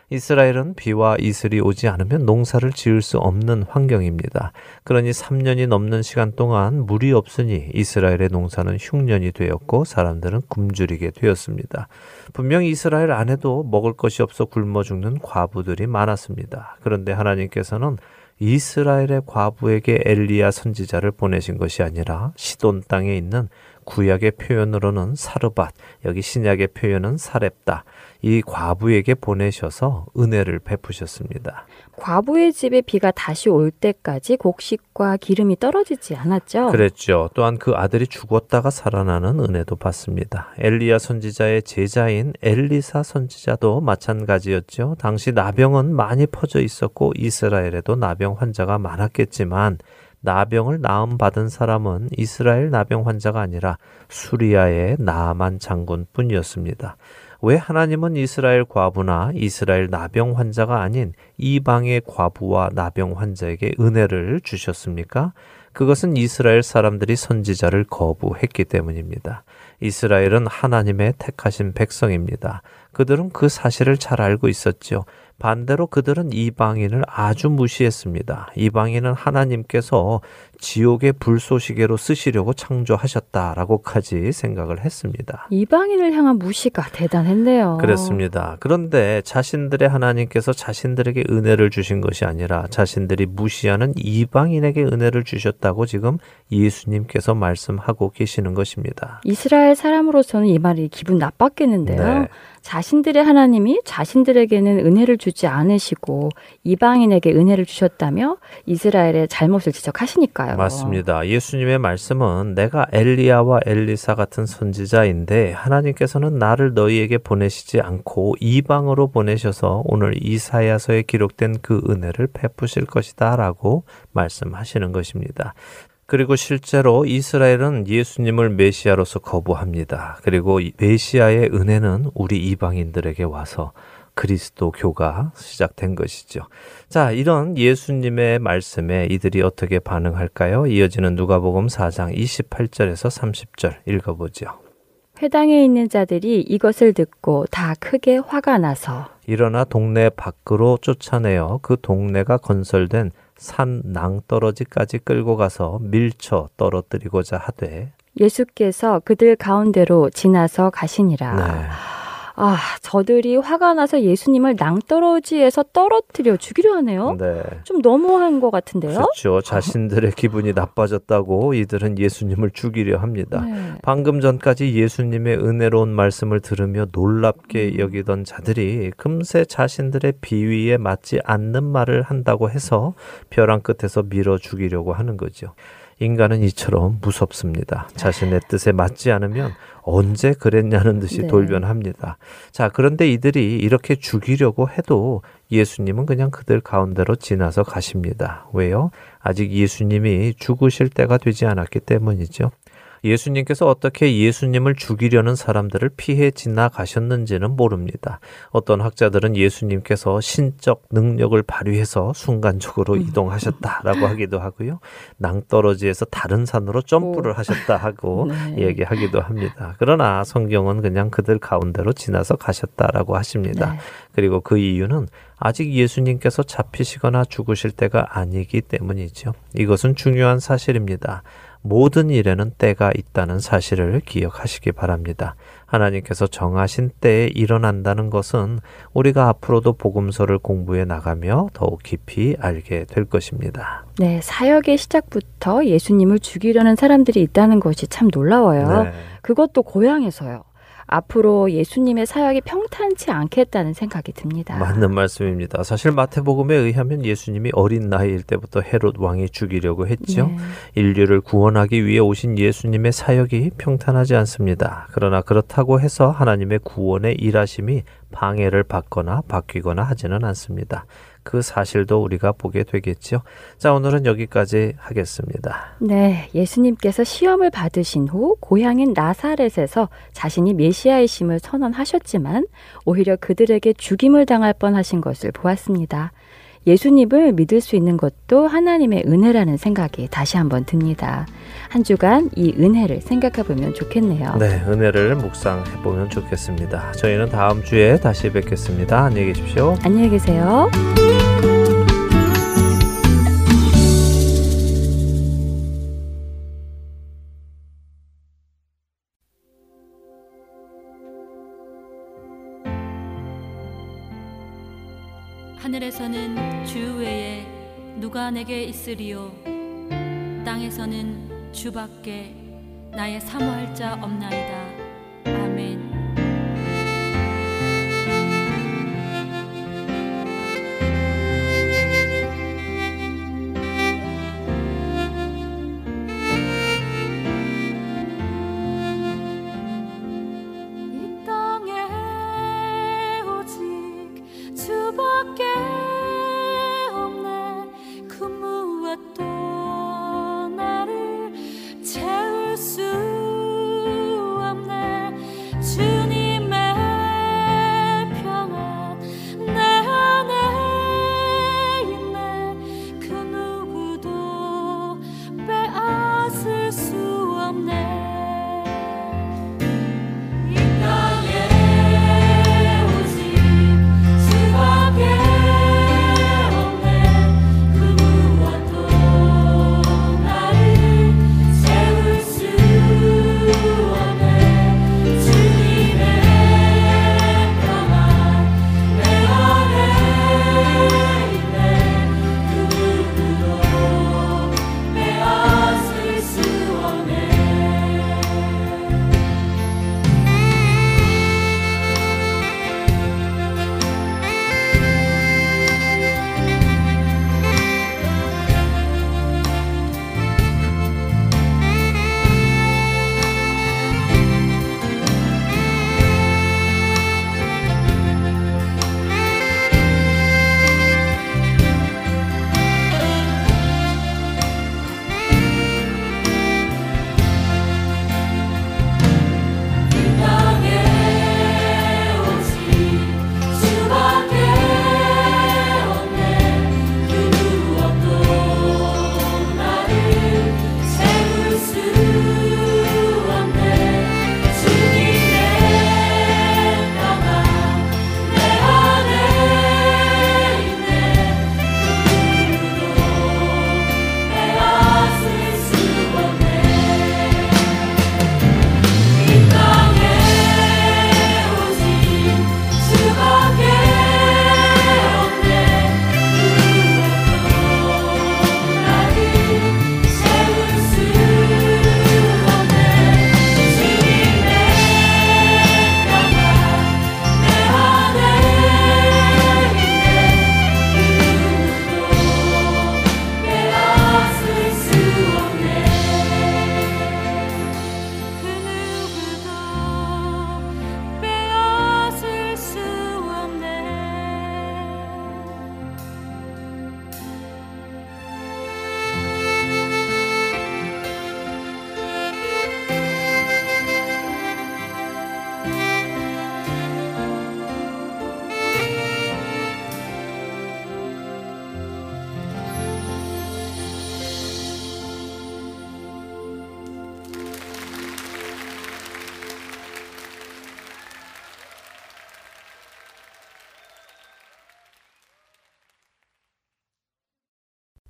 이스라엘은 비와 이슬이 오지 않으면 농사를 지을 수 없는 환경입니다. 그러니 3년이 넘는 시간 동안 물이 없으니 이스라엘의 농사는 흉년이 되었고 사람들은 굶주리게 되었습니다. 분명 이스라엘 안에도 먹을 것이 없어 굶어 죽는 과부들이 많았습니다. 그런데 하나님께서는 이스라엘의 과부에게 엘리야 선지자를 보내신 것이 아니라 시돈 땅에 있는 구약의 표현으로는 사르밧, 여기 신약의 표현은 사렙다. 이 과부에게 보내셔서 은혜를 베푸셨습니다. 과부의 집에 비가 다시 올 때까지 곡식과 기름이 떨어지지 않았죠. 그랬죠. 또한 그 아들이 죽었다가 살아나는 은혜도 받습니다. 엘리야 선지자의 제자인 엘리사 선지자도 마찬가지였죠. 당시 나병은 많이 퍼져 있었고 이스라엘에도 나병 환자가 많았겠지만 나병을 나음 받은 사람은 이스라엘 나병 환자가 아니라 수리아의 나아만 장군뿐이었습니다. 왜 하나님은 이스라엘 과부나 이스라엘 나병 환자가 아닌 이방의 과부와 나병 환자에게 은혜를 주셨습니까? 그것은 이스라엘 사람들이 선지자를 거부했기 때문입니다. 이스라엘은 하나님의 택하신 백성입니다. 그들은 그 사실을 잘 알고 있었죠. 반대로 그들은 이방인을 아주 무시했습니다. 이방인은 하나님께서 지옥의 불쏘시개로 쓰시려고 창조하셨다라고까지 생각을 했습니다. 이방인을 향한 무시가 대단했네요. 그렇습니다. 그런데 자신들의 하나님께서 자신들에게 은혜를 주신 것이 아니라 자신들이 무시하는 이방인에게 은혜를 주셨다고 지금 예수님께서 말씀하고 계시는 것입니다. 이스라엘 사람으로서는 이 말이 기분 나빴겠는데요. 네. 자신들의 하나님이 자신들에게는 은혜를 주지 않으시고 이방인에게 은혜를 주셨다며 이스라엘의 잘못을 지적하시니까 요. 맞습니다. 예수님의 말씀은 내가 엘리야와 엘리사 같은 선지자인데 하나님께서는 나를 너희에게 보내시지 않고 이방으로 보내셔서 오늘 이사야서에 기록된 그 은혜를 베푸실 것이다라고 말씀하시는 것입니다. 그리고 실제로 이스라엘은 예수님을 메시아로서 거부합니다. 그리고 이 메시아의 은혜는 우리 이방인들에게 와서 그리스도교가 시작된 것이죠. 자, 이런 예수님의 말씀에 이들이 어떻게 반응할까요? 이어지는 누가복음 4장 28절에서 30절 읽어보죠. 회당에 있는 자들이 이것을 듣고 다 크게 화가 나서 일어나 동네 밖으로 쫓아내어 그 동네가 건설된 산 낭떠러지까지 끌고 가서 밀쳐 떨어뜨리고자 하되 예수께서 그들 가운데로 지나서 가시니라. 네. 아, 저들이 화가 나서 예수님을 낭떠러지에서 떨어뜨려 죽이려 하네요. 네. 좀 너무한 것 같은데요. 그렇죠. 자신들의 기분이 나빠졌다고 이들은 예수님을 죽이려 합니다. 네. 방금 전까지 예수님의 은혜로운 말씀을 들으며 놀랍게 여기던 자들이 금세 자신들의 비위에 맞지 않는 말을 한다고 해서 벼랑 끝에서 밀어 죽이려고 하는 거죠. 인간은 이처럼 무섭습니다. 자신의 뜻에 맞지 않으면 언제 그랬냐는 듯이 네. 돌변합니다. 자, 그런데 이들이 이렇게 죽이려고 해도 예수님은 그냥 그들 가운데로 지나서 가십니다. 왜요? 아직 예수님이 죽으실 때가 되지 않았기 때문이죠. 예수님께서 어떻게 예수님을 죽이려는 사람들을 피해 지나가셨는지는 모릅니다. 어떤 학자들은 예수님께서 신적 능력을 발휘해서 순간적으로 음. 이동하셨다라고 하기도 하고요. 낭떠러지에서 다른 산으로 점프를 오. 하셨다 하고 네. 얘기하기도 합니다. 그러나 성경은 그냥 그들 가운데로 지나서 가셨다라고 하십니다. 네. 그리고 그 이유는 아직 예수님께서 잡히시거나 죽으실 때가 아니기 때문이죠. 이것은 중요한 사실입니다. 모든 일에는 때가 있다는 사실을 기억하시기 바랍니다. 하나님께서 정하신 때에 일어난다는 것은 우리가 앞으로도 복음서를 공부해 나가며 더욱 깊이 알게 될 것입니다. 네, 사역의 시작부터 예수님을 죽이려는 사람들이 있다는 것이 참 놀라워요. 네. 그것도 고향에서요. 앞으로 예수님의 사역이 평탄치 않겠다는 생각이 듭니다. 맞는 말씀입니다. 사실 마태복음에 의하면 예수님이 어린 나이일 때부터 헤롯 왕이 죽이려고 했죠. 네. 인류를 구원하기 위해 오신 예수님의 사역이 평탄하지 않습니다. 그러나 그렇다고 해서 하나님의 구원의 일하심이 방해를 받거나 바뀌거나 하지는 않습니다. 그 사실도 우리가 보게 되겠죠. 자, 오늘은 여기까지 하겠습니다. 네, 예수님께서 시험을 받으신 후 고향인 나사렛에서 자신이 메시아이심을 선언하셨지만 오히려 그들에게 죽임을 당할 뻔하신 것을 보았습니다. 예수님을 믿을 수 있는 것도 하나님의 은혜라는 생각이 다시 한번 듭니다. 한 주간 이 은혜를 생각해 보면 좋겠네요. 네, 은혜를 묵상해 보면 좋겠습니다. 저희는 다음 주에 다시 뵙겠습니다. 안녕히 계십시오. 안녕히 계세요. 누가 내게 있으리요. 땅에서는 주밖에 나의 사모할 자 없나이다 무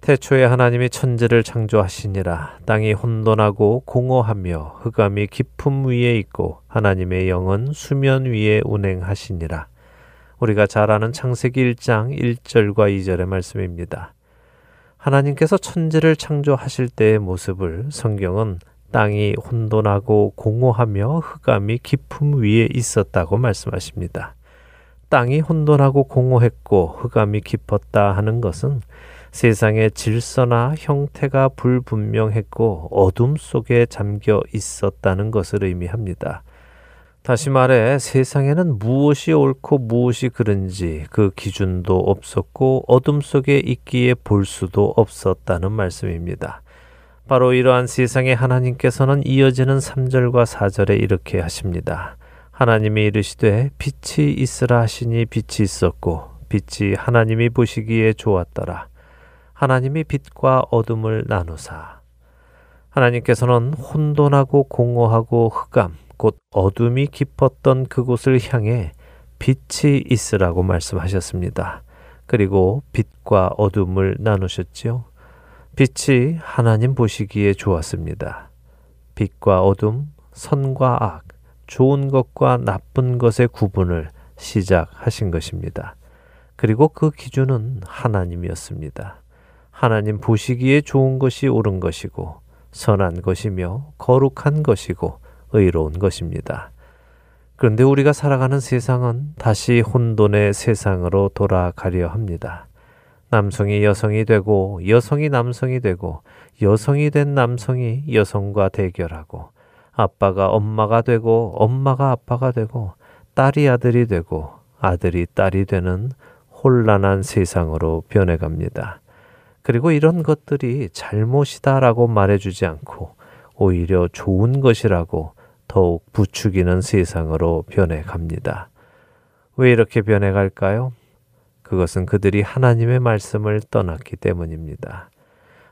태초에 하나님이 천지를 창조하시니라 땅이 혼돈하고 공허하며 흑암이 깊음 위에 있고 하나님의 영은 수면 위에 운행하시니라. 우리가 잘 아는 창세기 1장 1절과 2절의 말씀입니다. 하나님께서 천지를 창조하실 때의 모습을 성경은 땅이 혼돈하고 공허하며 흑암이 깊음 위에 있었다고 말씀하십니다. 땅이 혼돈하고 공허했고 흑암이 깊었다 하는 것은 세상의 질서나 형태가 불분명했고 어둠 속에 잠겨 있었다는 것을 의미합니다. 다시 말해 세상에는 무엇이 옳고 무엇이 그른지 그 기준도 없었고 어둠 속에 있기에 볼 수도 없었다는 말씀입니다. 바로 이러한 세상에 하나님께서는 이어지는 3절과 4절에 이렇게 하십니다. 하나님이 이르시되 빛이 있으라 하시니 빛이 있었고 빛이 하나님이 보시기에 좋았더라. 하나님이 빛과 어둠을 나누사 하나님께서는 혼돈하고 공허하고 흑암 곧 어둠이 깊었던 그곳을 향해 빛이 있으라고 말씀하셨습니다. 그리고 빛과 어둠을 나누셨지요. 빛이 하나님 보시기에 좋았습니다. 빛과 어둠, 선과 악, 좋은 것과 나쁜 것의 구분을 시작하신 것입니다. 그리고 그 기준은 하나님이었습니다. 하나님 보시기에 좋은 것이 옳은 것이고 선한 것이며 거룩한 것이고 의로운 것입니다. 그런데 우리가 살아가는 세상은 다시 혼돈의 세상으로 돌아가려 합니다. 남성이 여성이 되고 여성이 남성이 되고 여성이 된 남성이 여성과 대결하고 아빠가 엄마가 되고 엄마가 아빠가 되고 딸이 아들이 되고 아들이 딸이 되는 혼란한 세상으로 변해갑니다. 그리고 이런 것들이 잘못이다라고 말해주지 않고 오히려 좋은 것이라고 더욱 부추기는 세상으로 변해갑니다. 왜 이렇게 변해갈까요? 그것은 그들이 하나님의 말씀을 떠났기 때문입니다.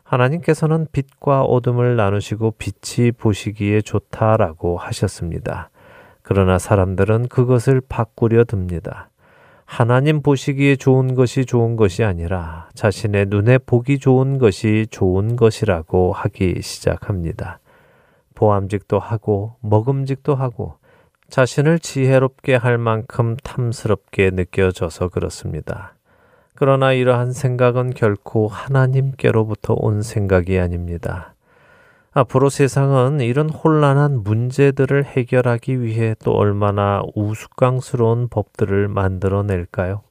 하나님께서는 빛과 어둠을 나누시고 빛이 보시기에 좋다라고 하셨습니다. 그러나 사람들은 그것을 바꾸려 듭니다. 하나님 보시기에 좋은 것이 좋은 것이 아니라 자신의 눈에 보기 좋은 것이 좋은 것이라고 하기 시작합니다. 보암직도 하고 먹음직도 하고 자신을 지혜롭게 할 만큼 탐스럽게 느껴져서 그렇습니다. 그러나 이러한 생각은 결코 하나님께로부터 온 생각이 아닙니다. 앞으로 세상은 이런 혼란한 문제들을 해결하기 위해 또 얼마나 우스꽝스러운 법들을 만들어낼까요?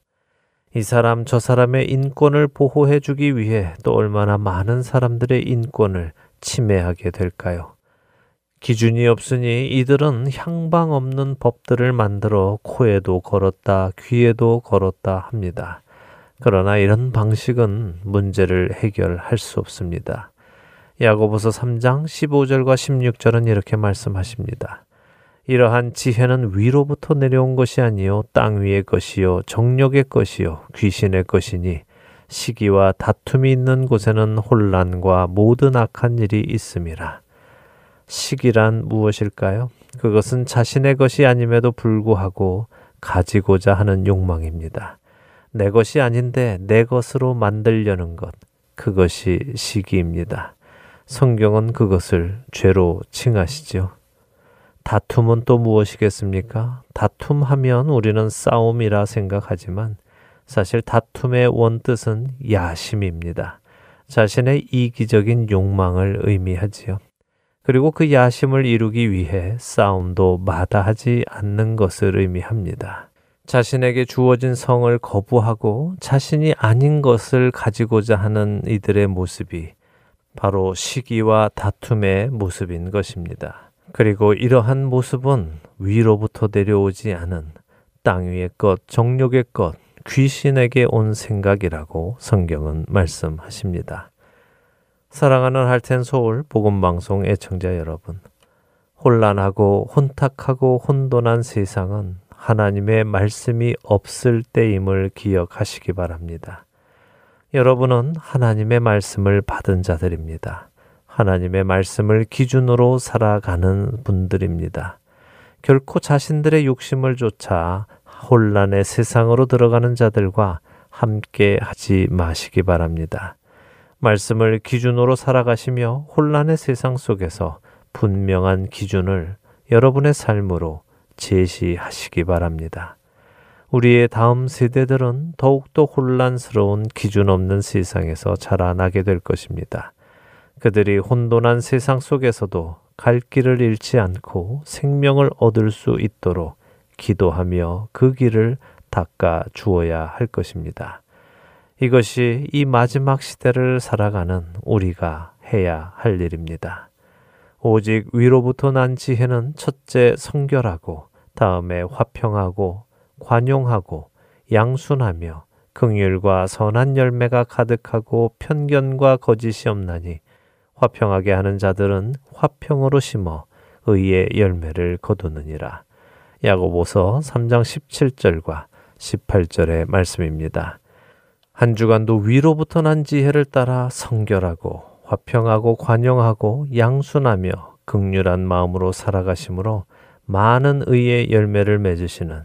이 사람 저 사람의 인권을 보호해 주기 위해 또 얼마나 많은 사람들의 인권을 침해하게 될까요? 기준이 없으니 이들은 향방 없는 법들을 만들어 코에도 걸었다, 귀에도 걸었다 합니다. 그러나 이런 방식은 문제를 해결할 수 없습니다. 야고보서 3장 15절과 16절은 이렇게 말씀하십니다. 이러한 지혜는 위로부터 내려온 것이 아니요 땅 위의 것이요 정력의 것이요 귀신의 것이니 시기와 다툼이 있는 곳에는 혼란과 모든 악한 일이 있음이라. 시기란 무엇일까요? 그것은 자신의 것이 아님에도 불구하고 가지고자 하는 욕망입니다. 내 것이 아닌데 내 것으로 만들려는 것. 그것이 시기입니다. 성경은 그것을 죄로 칭하시죠. 다툼은 또 무엇이겠습니까? 다툼하면 우리는 싸움이라 생각하지만 사실 다툼의 원뜻은 야심입니다. 자신의 이기적인 욕망을 의미하지요. 그리고 그 야심을 이루기 위해 싸움도 마다하지 않는 것을 의미합니다. 자신에게 주어진 성을 거부하고 자신이 아닌 것을 가지고자 하는 이들의 모습이 바로 시기와 다툼의 모습인 것입니다. 그리고 이러한 모습은 위로부터 내려오지 않은 땅 위의 것, 정욕의 것, 귀신에게 온 생각이라고 성경은 말씀하십니다. 사랑하는 할텐 서울 복음 방송 애청자 여러분. 혼란하고 혼탁하고 혼돈한 세상은 하나님의 말씀이 없을 때임을 기억하시기 바랍니다. 여러분은 하나님의 말씀을 받은 자들입니다. 하나님의 말씀을 기준으로 살아가는 분들입니다. 결코 자신들의 욕심을 쫓아 혼란의 세상으로 들어가는 자들과 함께 하지 마시기 바랍니다. 말씀을 기준으로 살아가시며 혼란의 세상 속에서 분명한 기준을 여러분의 삶으로 제시하시기 바랍니다. 우리의 다음 세대들은 더욱더 혼란스러운 기준 없는 세상에서 자라나게 될 것입니다. 그들이 혼돈한 세상 속에서도 갈 길을 잃지 않고 생명을 얻을 수 있도록 기도하며 그 길을 닦아 주어야 할 것입니다. 이것이 이 마지막 시대를 살아가는 우리가 해야 할 일입니다. 오직 위로부터 난 지혜는 첫째 성결하고 다음에 화평하고 관용하고 양순하며 긍휼과 선한 열매가 가득하고 편견과 거짓이 없나니 화평하게 하는 자들은 화평으로 심어 의의 열매를 거두느니라. 야고보서 3장 17절과 18절의 말씀입니다. 한 주간도 위로부터 난 지혜를 따라 성결하고 화평하고 관용하고 양순하며 극률한 마음으로 살아가심으로 많은 의의 열매를 맺으시는